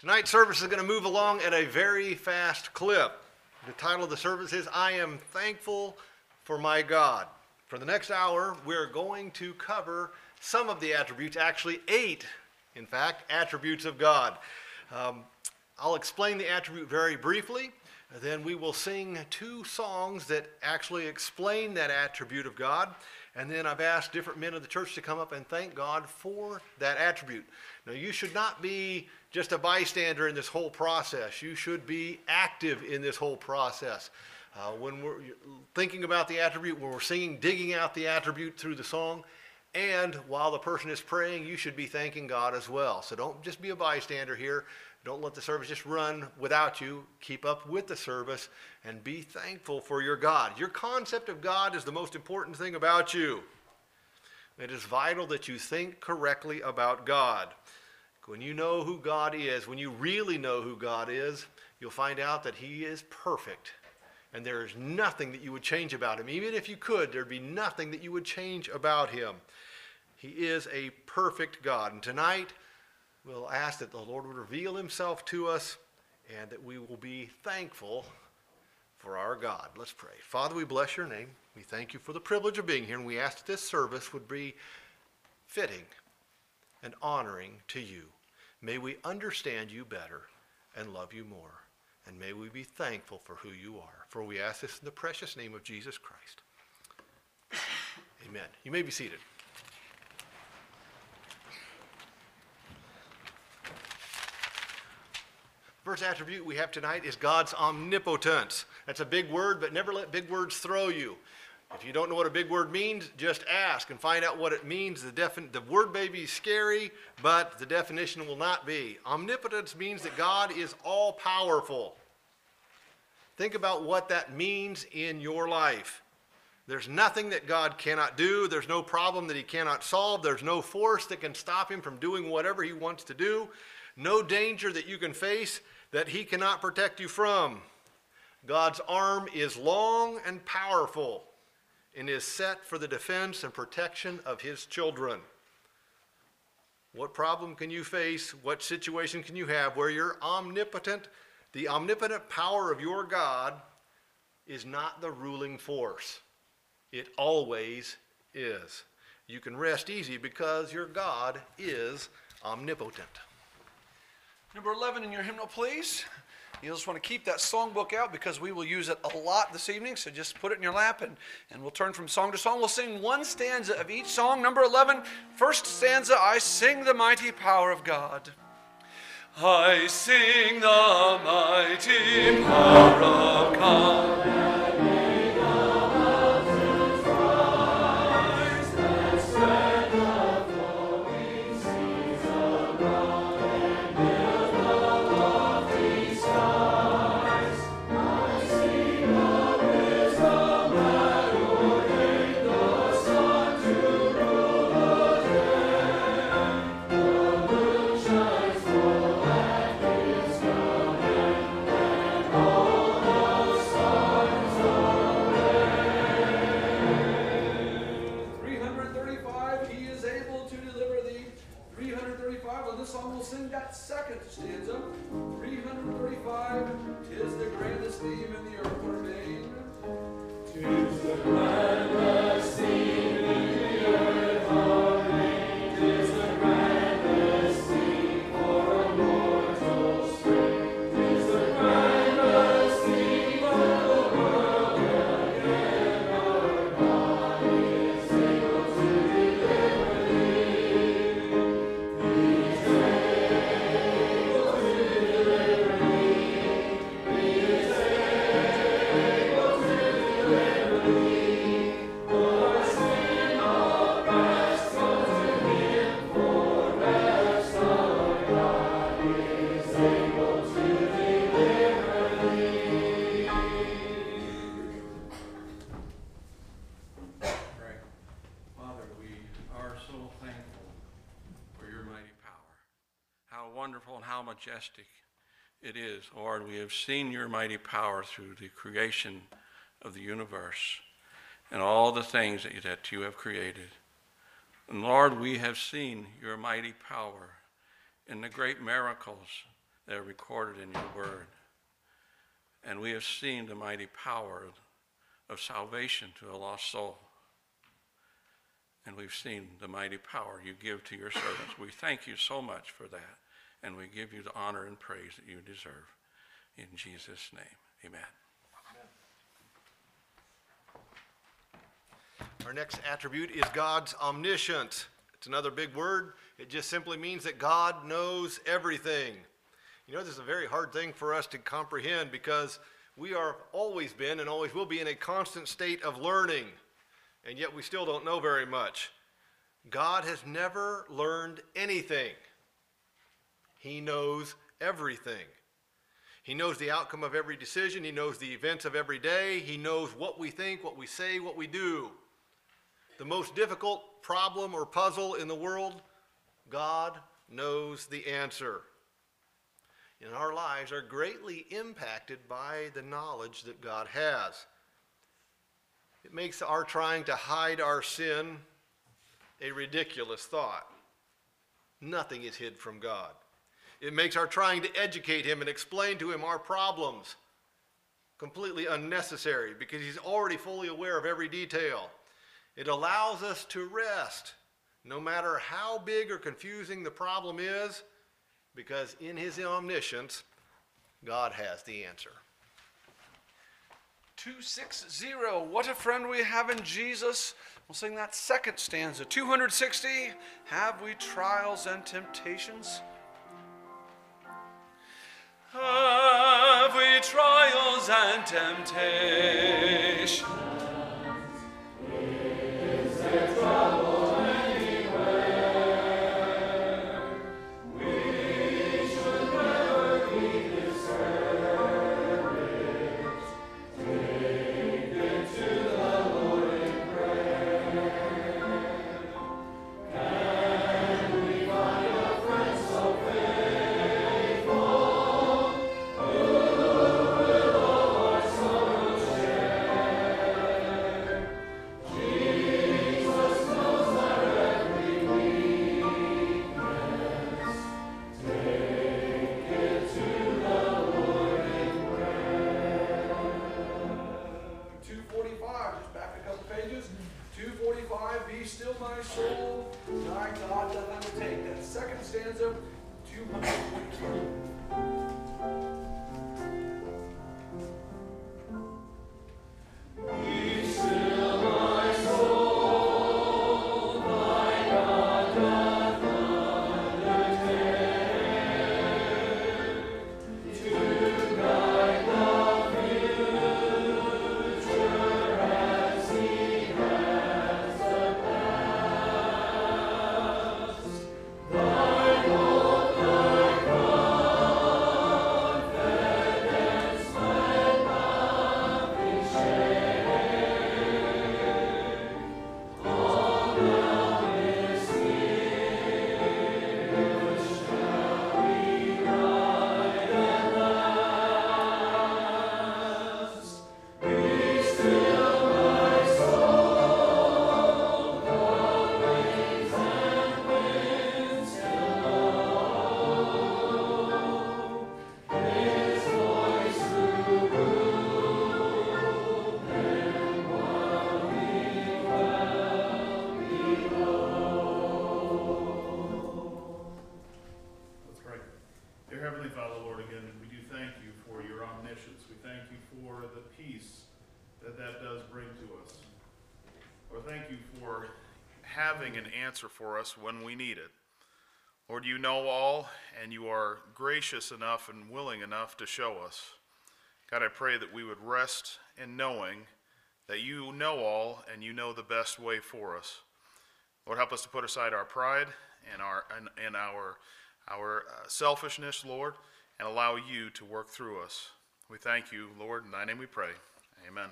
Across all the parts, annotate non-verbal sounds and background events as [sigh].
Tonight's service is going to move along at a very fast clip. The title of the service is I Am Thankful for My God. For the next hour, we're going to cover some of the attributes, actually, eight, in fact, attributes of God. Um, I'll explain the attribute very briefly. Then we will sing two songs that actually explain that attribute of God. And then I've asked different men of the church to come up and thank God for that attribute. Now, you should not be just a bystander in this whole process. You should be active in this whole process. Uh, when we're thinking about the attribute, when we're singing, digging out the attribute through the song, and while the person is praying, you should be thanking God as well. So don't just be a bystander here. Don't let the service just run without you. Keep up with the service and be thankful for your God. Your concept of God is the most important thing about you. It is vital that you think correctly about God. When you know who God is, when you really know who God is, you'll find out that He is perfect. And there is nothing that you would change about Him. Even if you could, there'd be nothing that you would change about Him. He is a perfect God. And tonight, we'll ask that the Lord would reveal Himself to us and that we will be thankful for our God. Let's pray. Father, we bless your name. We thank you for the privilege of being here, and we ask that this service would be fitting and honoring to you. May we understand you better and love you more. And may we be thankful for who you are. For we ask this in the precious name of Jesus Christ. [sighs] Amen. You may be seated. First attribute we have tonight is God's omnipotence. That's a big word, but never let big words throw you. If you don't know what a big word means, just ask and find out what it means. The, defin- the word may be scary, but the definition will not be. Omnipotence means that God is all powerful. Think about what that means in your life. There's nothing that God cannot do. There's no problem that He cannot solve. There's no force that can stop Him from doing whatever He wants to do. No danger that you can face that He cannot protect you from. God's arm is long and powerful and is set for the defense and protection of his children. What problem can you face? What situation can you have where you're omnipotent? The omnipotent power of your God is not the ruling force. It always is. You can rest easy because your God is omnipotent. Number 11 in your hymnal, please. You just want to keep that songbook out because we will use it a lot this evening. So just put it in your lap and, and we'll turn from song to song. We'll sing one stanza of each song. Number 11, first stanza I sing the mighty power of God. I sing the mighty power of God. Majestic it is. Lord, we have seen your mighty power through the creation of the universe and all the things that you have created. And Lord, we have seen your mighty power in the great miracles that are recorded in your word. And we have seen the mighty power of salvation to a lost soul. And we've seen the mighty power you give to your servants. We thank you so much for that. And we give you the honor and praise that you deserve. In Jesus' name, amen. Our next attribute is God's omniscience. It's another big word. It just simply means that God knows everything. You know, this is a very hard thing for us to comprehend because we are always been and always will be in a constant state of learning, and yet we still don't know very much. God has never learned anything. He knows everything. He knows the outcome of every decision. He knows the events of every day. He knows what we think, what we say, what we do. The most difficult problem or puzzle in the world, God knows the answer. And our lives are greatly impacted by the knowledge that God has. It makes our trying to hide our sin a ridiculous thought. Nothing is hid from God. It makes our trying to educate Him and explain to Him our problems completely unnecessary because He's already fully aware of every detail. It allows us to rest no matter how big or confusing the problem is because in His omniscience, God has the answer. 260. What a friend we have in Jesus. We'll sing that second stanza. 260. Have we trials and temptations? Have we trials and temptations? Two answer for us when we need it. Lord, you know all, and you are gracious enough and willing enough to show us. God, I pray that we would rest in knowing that you know all and you know the best way for us. Lord, help us to put aside our pride and our and, and our our uh, selfishness, Lord, and allow you to work through us. We thank you, Lord. In thy name we pray. Amen.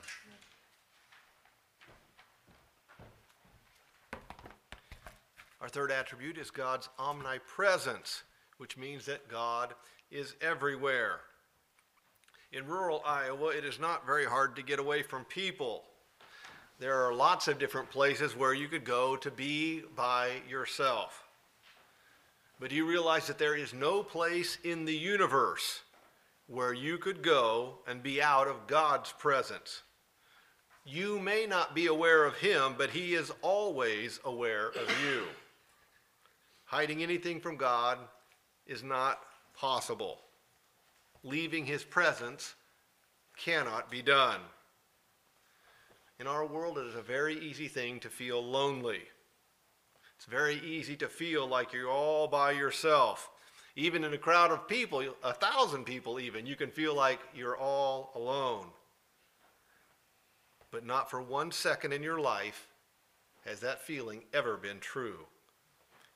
Our third attribute is God's omnipresence, which means that God is everywhere. In rural Iowa, it is not very hard to get away from people. There are lots of different places where you could go to be by yourself. But do you realize that there is no place in the universe where you could go and be out of God's presence? You may not be aware of Him, but He is always aware of you. Hiding anything from God is not possible. Leaving His presence cannot be done. In our world, it is a very easy thing to feel lonely. It's very easy to feel like you're all by yourself. Even in a crowd of people, a thousand people even, you can feel like you're all alone. But not for one second in your life has that feeling ever been true.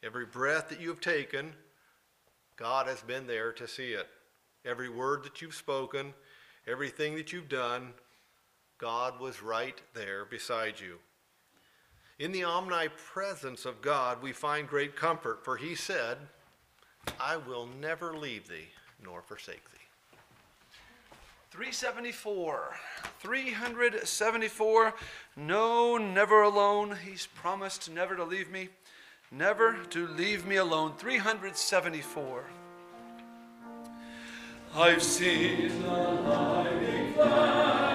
Every breath that you have taken, God has been there to see it. Every word that you've spoken, everything that you've done, God was right there beside you. In the omnipresence of God, we find great comfort, for he said, I will never leave thee nor forsake thee. 374. 374. No, never alone. He's promised never to leave me, never to leave me alone. 374. I've seen the lightning flashing,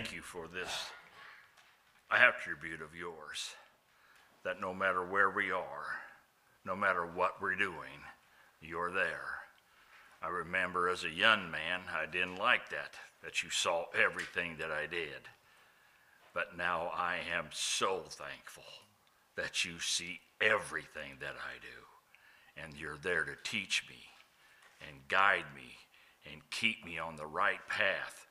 thank you for this attribute of yours that no matter where we are, no matter what we're doing, you're there. I remember as a young man, I didn't like that, that you saw everything that I did. But now I am so thankful that you see everything that I do. And you're there to teach me and guide me and keep me on the right path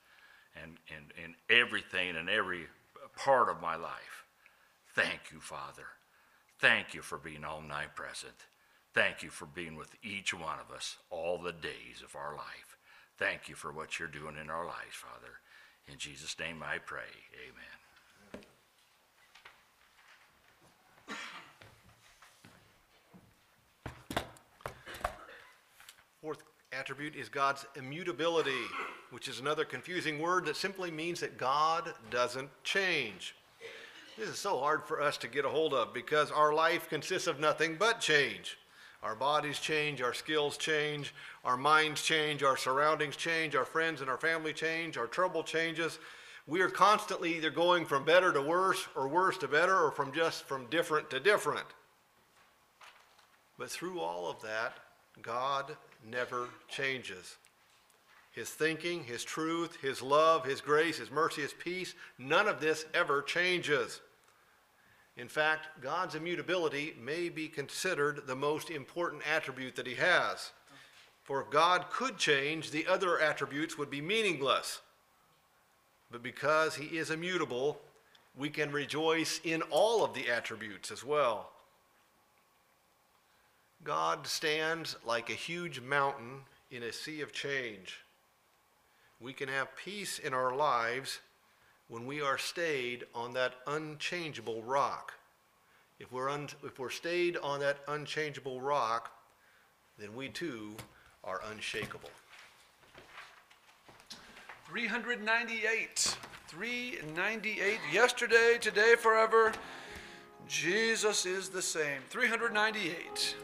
and, and, and everything and every part of my life. Thank you, Father. Thank you for being omnipresent. Thank you for being with each one of us all the days of our life. Thank you for what you're doing in our lives, Father. In Jesus' name I pray. Amen. Fourth attribute is God's immutability, which is another confusing word that simply means that God doesn't change. This is so hard for us to get a hold of because our life consists of nothing but change. Our bodies change, our skills change, our minds change, our surroundings change, our friends and our family change, our trouble changes. We are constantly either going from better to worse or worse to better or from just from different to different. But through all of that, God never changes. His thinking, His truth, His love, His grace, His mercy, His peace, none of this ever changes. In fact, God's immutability may be considered the most important attribute that He has. For if God could change, the other attributes would be meaningless. But because He is immutable, we can rejoice in all of the attributes as well. God stands like a huge mountain in a sea of change. We can have peace in our lives when we are stayed on that unchangeable rock. If we're, un- if we're stayed on that unchangeable rock, then we too are unshakable. 398. 398. Yesterday, today, forever. Jesus is the same. 398.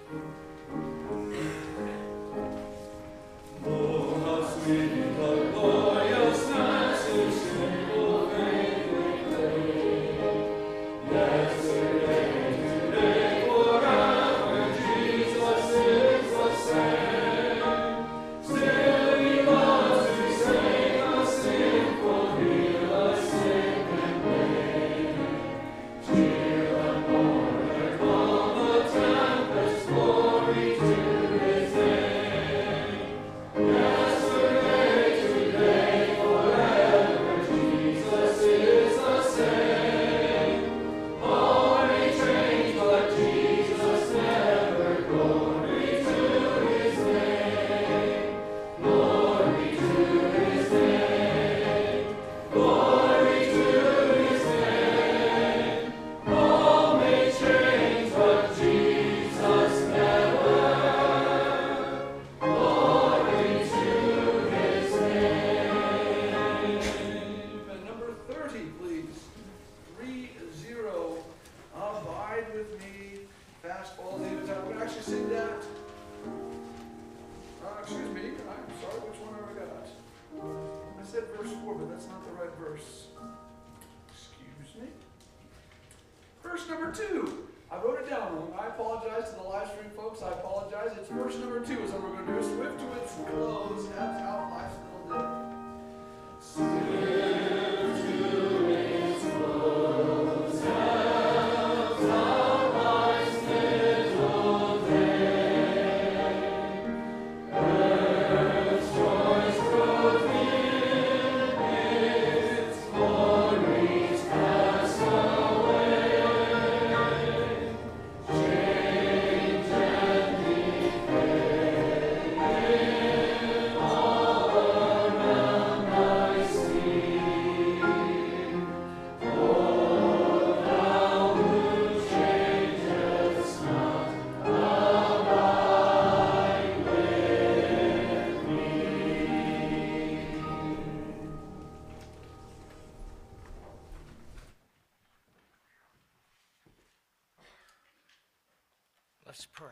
Let's pray.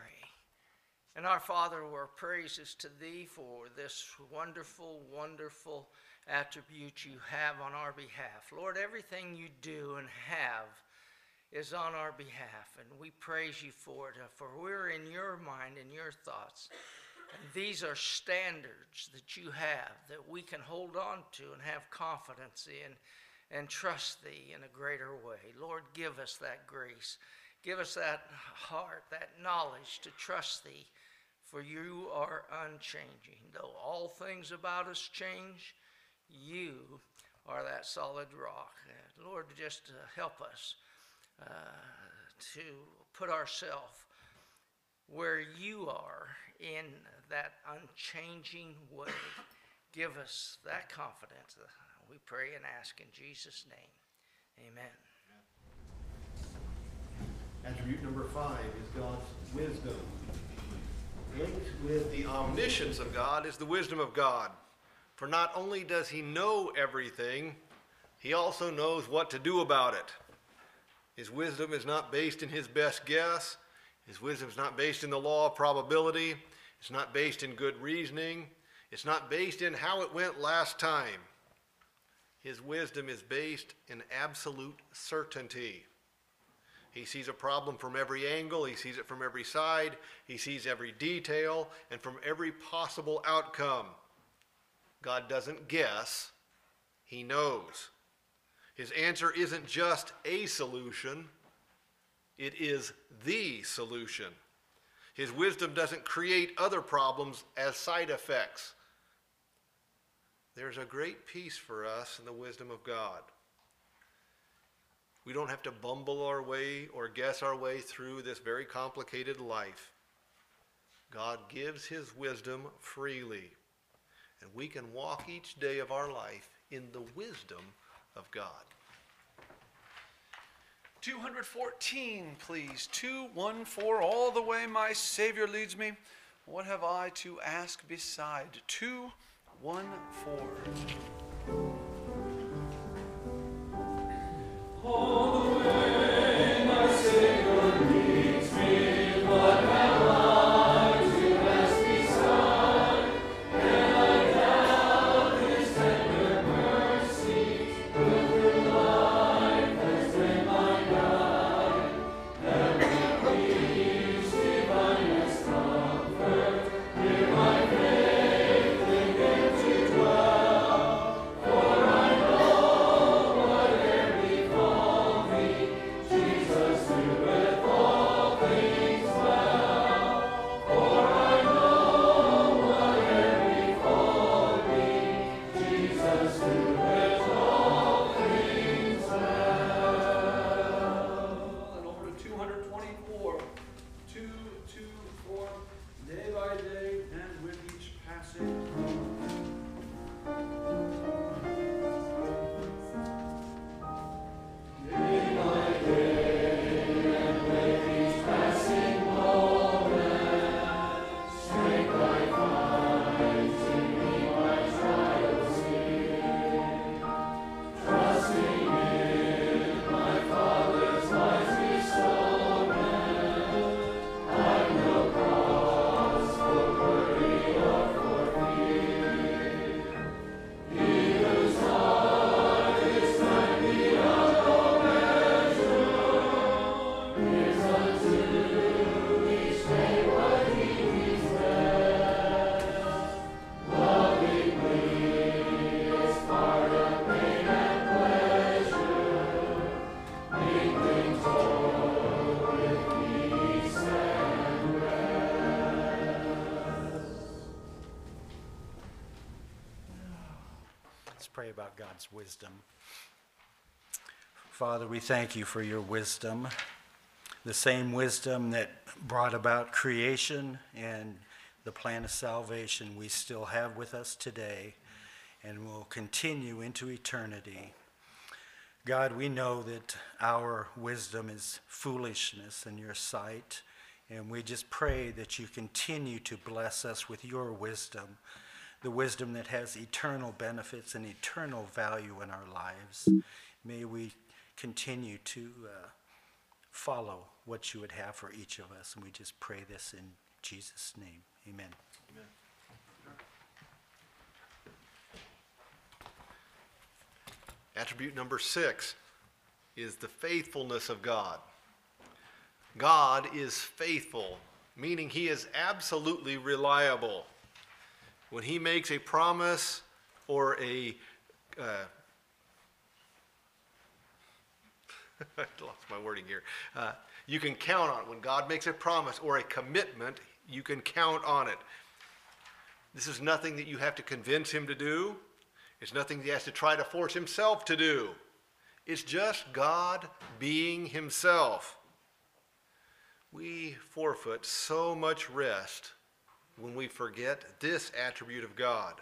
And our Father, our praises to Thee for this wonderful, wonderful attribute you have on our behalf. Lord, everything you do and have is on our behalf, and we praise you for it, for we're in your mind and your thoughts. And these are standards that you have that we can hold on to and have confidence in and trust thee in a greater way. Lord, give us that grace. Give us that heart, that knowledge to trust thee, for you are unchanging. Though all things about us change, you are that solid rock. Lord, just uh, help us uh, to put ourselves where you are in that unchanging way. Give us that confidence. We pray and ask in Jesus' name. Amen. Attribute number five is God's wisdom. Linked with the omniscience of God is the wisdom of God. For not only does he know everything, he also knows what to do about it. His wisdom is not based in his best guess. His wisdom is not based in the law of probability. It's not based in good reasoning. It's not based in how it went last time. His wisdom is based in absolute certainty. He sees a problem from every angle, he sees it from every side, he sees every detail, and from every possible outcome. God doesn't guess, he knows. His answer isn't just a solution, it is the solution. His wisdom doesn't create other problems as side effects. There's a great peace for us in the wisdom of God. We don't have to bumble our way or guess our way through this very complicated life. God gives His wisdom freely, and we can walk each day of our life in the wisdom of God. 214, please. 214, all the way my Savior leads me. What have I to ask beside? 214. And God's wisdom. Father, we thank you for your wisdom, the same wisdom that brought about creation and the plan of salvation we still have with us today and will continue into eternity. God, we know that our wisdom is foolishness in your sight, and we just pray that you continue to bless us with your wisdom, the wisdom that has eternal benefits and eternal value in our lives. May we continue to uh, follow what you would have for each of us, and we just pray this in Jesus' name. Amen. Attribute number six is the faithfulness of God. God is faithful, meaning he is absolutely reliable. When he makes a promise or a uh, [laughs] I lost my wording here. Uh, you can count on it. When God makes a promise or a commitment, you can count on it. This is nothing that you have to convince him to do. It's nothing he has to try to force himself to do. It's just God being himself. We forfeit so much rest when we forget this attribute of God.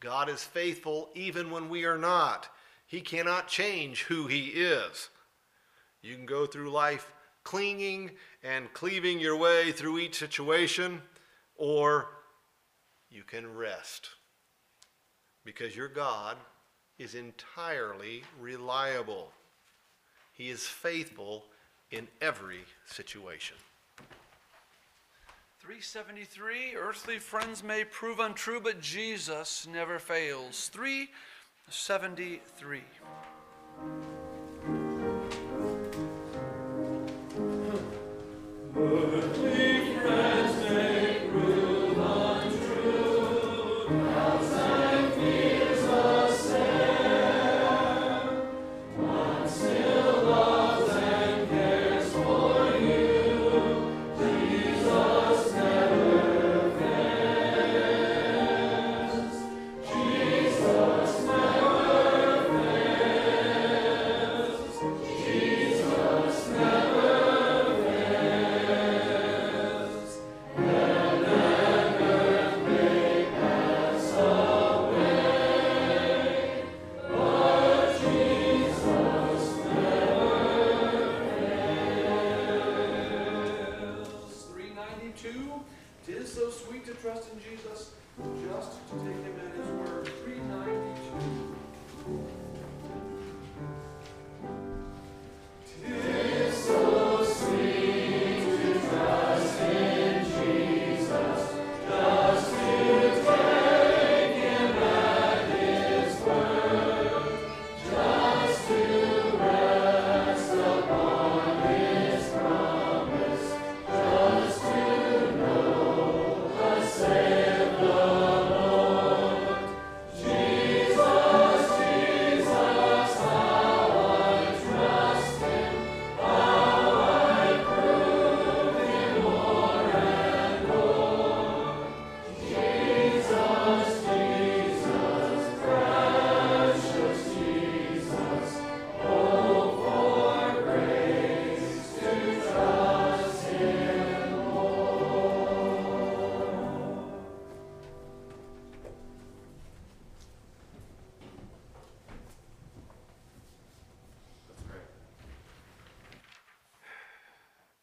God is faithful even when we are not. He cannot change who he is. You can go through life clinging and cleaving your way through each situation, or you can rest because your God is entirely reliable. He is faithful in every situation. 373 Earthly friends may prove untrue, but Jesus never fails. 373.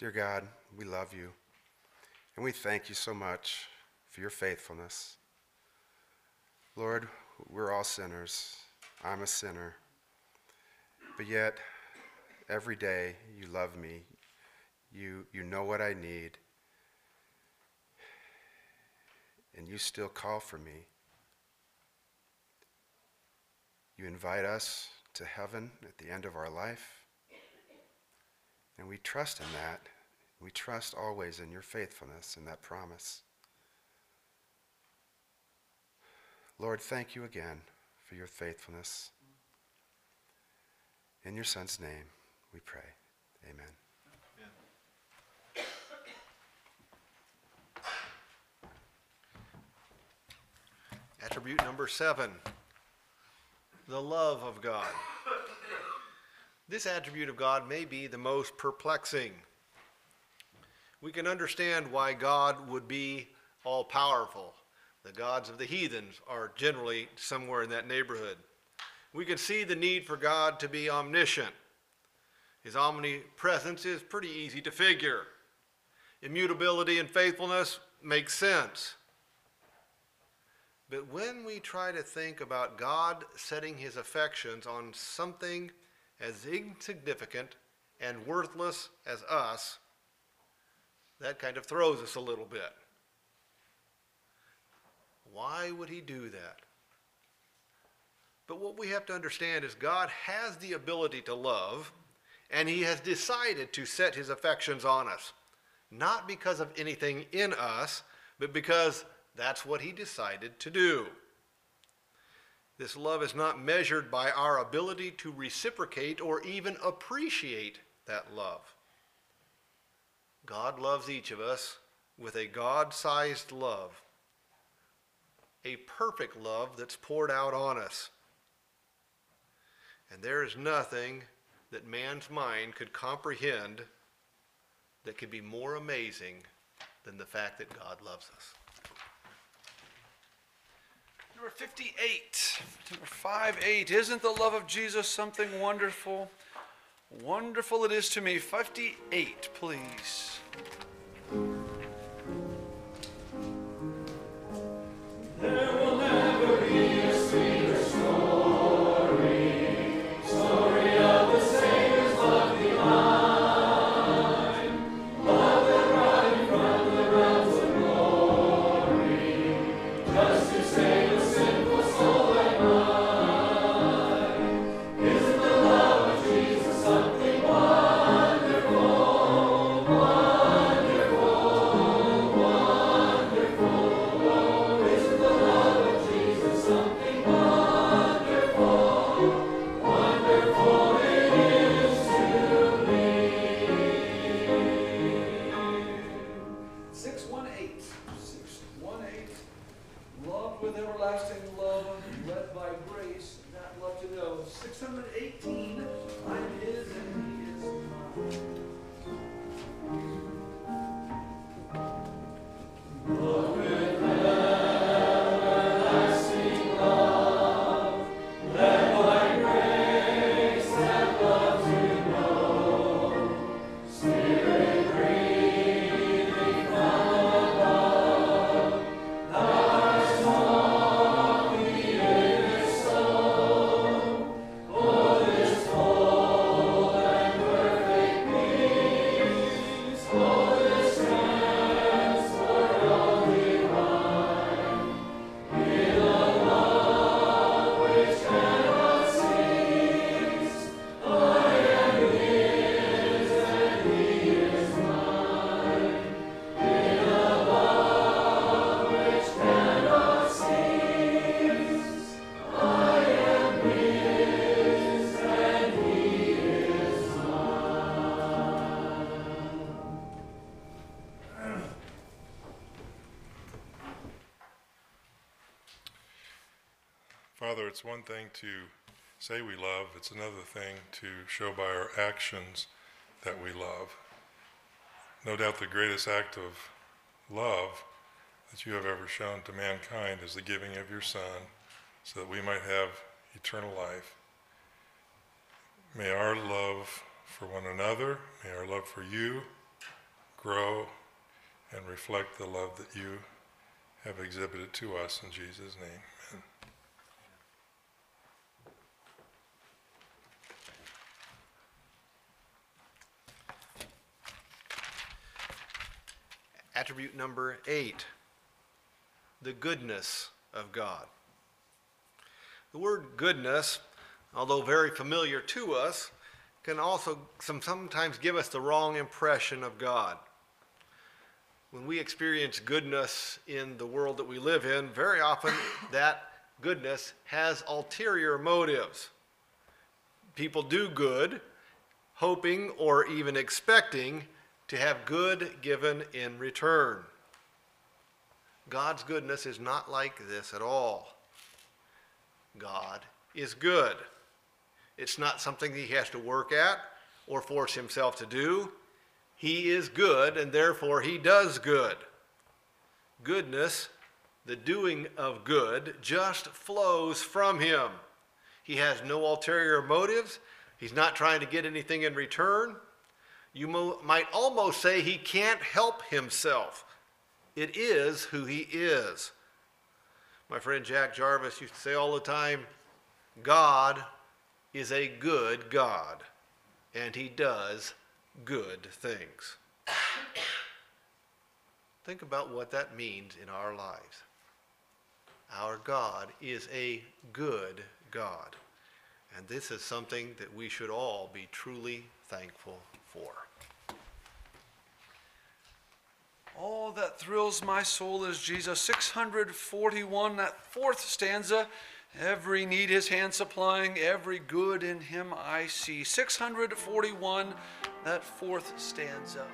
Dear God, we love you, and we thank you so much for your faithfulness. Lord, we're all sinners. I'm a sinner. But yet, every day you love me. You, you know what I need. And you still call for me. You invite us to heaven at the end of our life. And we trust in that. We trust always in your faithfulness and that promise. Lord, thank you again for your faithfulness. In your Son's name, we pray. Amen. Attribute number seven the love of God. This attribute of God may be the most perplexing. We can understand why God would be all powerful. The gods of the heathens are generally somewhere in that neighborhood. We can see the need for God to be omniscient. His omnipresence is pretty easy to figure. Immutability and faithfulness make sense. But when we try to think about God setting his affections on something as insignificant and worthless as us, that kind of throws us a little bit. Why would he do that? But what we have to understand is God has the ability to love, and he has decided to set his affections on us. Not because of anything in us, but because that's what he decided to do. This love is not measured by our ability to reciprocate or even appreciate that love. God loves each of us with a God sized love, a perfect love that's poured out on us. And there is nothing that man's mind could comprehend that could be more amazing than the fact that God loves us. Number 58. Number 5 8. Isn't the love of Jesus something wonderful? Wonderful it is to me. 58, please. Story 1 8. 6 1 8. Loved with everlasting love, led by grace, not love to know. 618. I'm his and he is mine. Father, it's one thing to say we love, it's another thing to show by our actions that we love. No doubt the greatest act of love that you have ever shown to mankind is the giving of your Son so that we might have eternal life. May our love for one another, may our love for you grow and reflect the love that you have exhibited to us in Jesus' name. Attribute number eight the goodness of God. The word goodness, although very familiar to us, can also some, sometimes give us the wrong impression of God. When we experience goodness in the world that we live in, very often [coughs] that goodness has ulterior motives. People do good, hoping or even expecting to have good given in return. God's goodness is not like this at all. God is good. It's not something he has to work at or force himself to do. He is good, and therefore he does good. Goodness, the doing of good, just flows from him. He has no ulterior motives. He's not trying to get anything in return. You mo- might almost say he can't help himself. It is who he is. My friend Jack Jarvis used to say all the time God is a good God, and he does good things. Think about what that means in our lives. Our God is a good God, and this is something that we should all be truly thankful All that thrills my soul is Jesus. 641, that fourth stanza. Every need his hand supplying, every good in him I see. 641, that fourth stanza.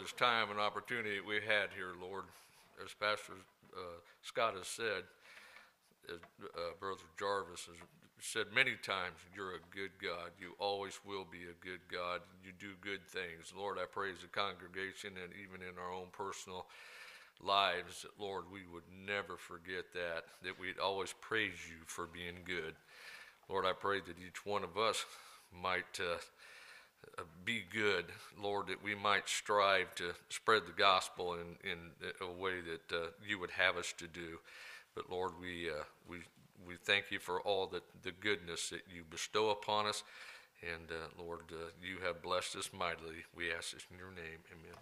This time and opportunity we had here, Lord. As Pastor uh, Scott has said, as uh, Brother Jarvis has said many times, you're a good God. You always will be a good God. You do good things. Lord, I praise the congregation and even in our own personal lives, Lord, we would never forget that, that we'd always praise you for being good. Lord, I pray that each one of us might uh, be good, Lord, that we might strive to spread the gospel in, in a way that uh, you would have us to do. But Lord, we, uh, we, we thank you for all that, the goodness that you bestow upon us. And uh, Lord, uh, you have blessed us mightily. We ask this in your name. Amen.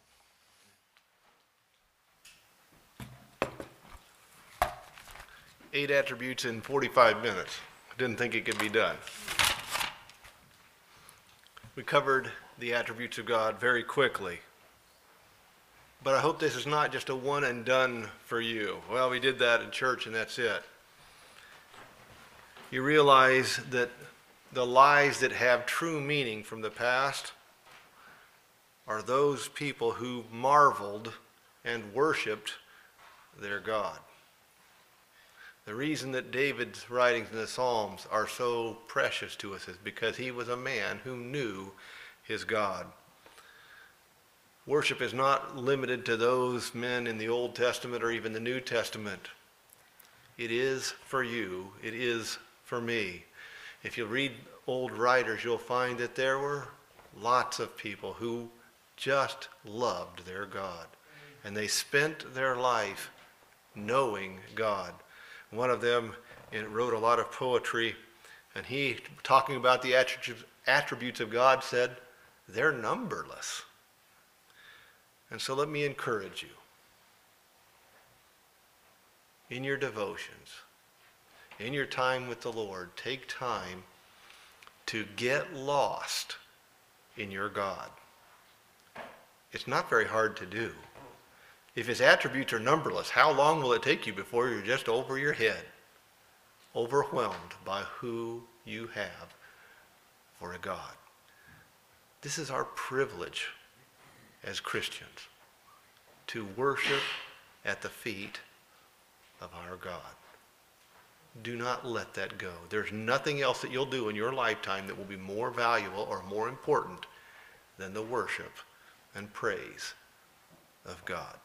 Eight attributes in 45 minutes. Didn't think it could be done. We covered the attributes of God very quickly. But I hope this is not just a one and done for you. Well, we did that in church and that's it. You realize that the lies that have true meaning from the past are those people who marveled and worshiped their God. The reason that David's writings in the Psalms are so precious to us is because he was a man who knew his God. Worship is not limited to those men in the Old Testament or even the New Testament. It is for you, it is for me. If you read old writers, you'll find that there were lots of people who just loved their God. And they spent their life knowing God. One of them wrote a lot of poetry, and he, talking about the attributes of God, said, They're numberless. And so let me encourage you in your devotions, in your time with the Lord, take time to get lost in your God. It's not very hard to do. If his attributes are numberless, how long will it take you before you're just over your head, overwhelmed by who you have for a God? This is our privilege as Christians to worship at the feet of our God. Do not let that go. There's nothing else that you'll do in your lifetime that will be more valuable or more important than the worship and praise of God.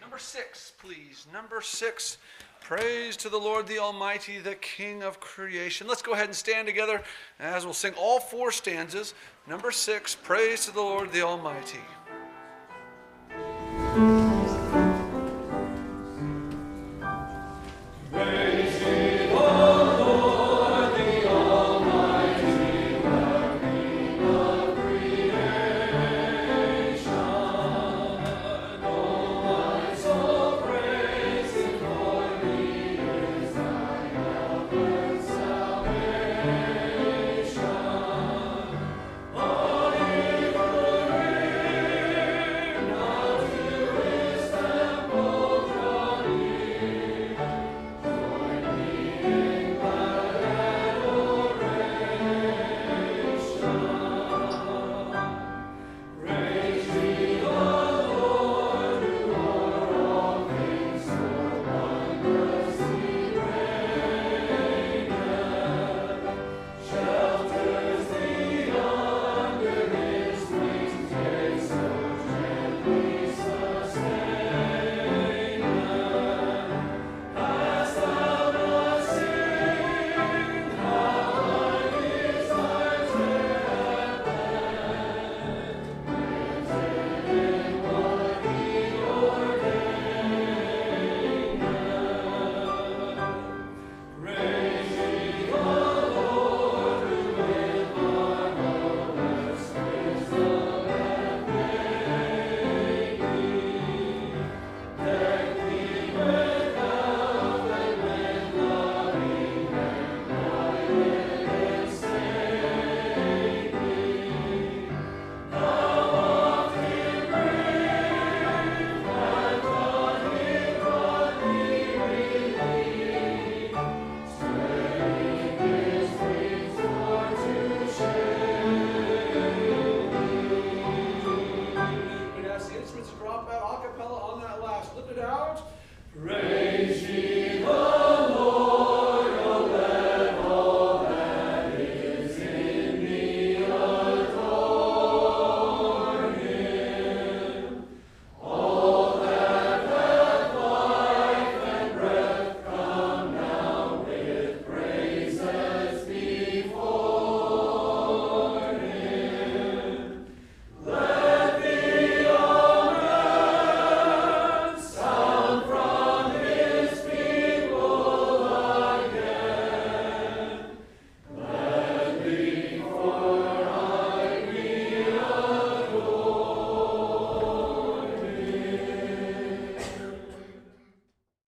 Number six, please. Number six. Praise to the Lord the Almighty, the King of creation. Let's go ahead and stand together as we'll sing all four stanzas. Number six, praise to the Lord the Almighty.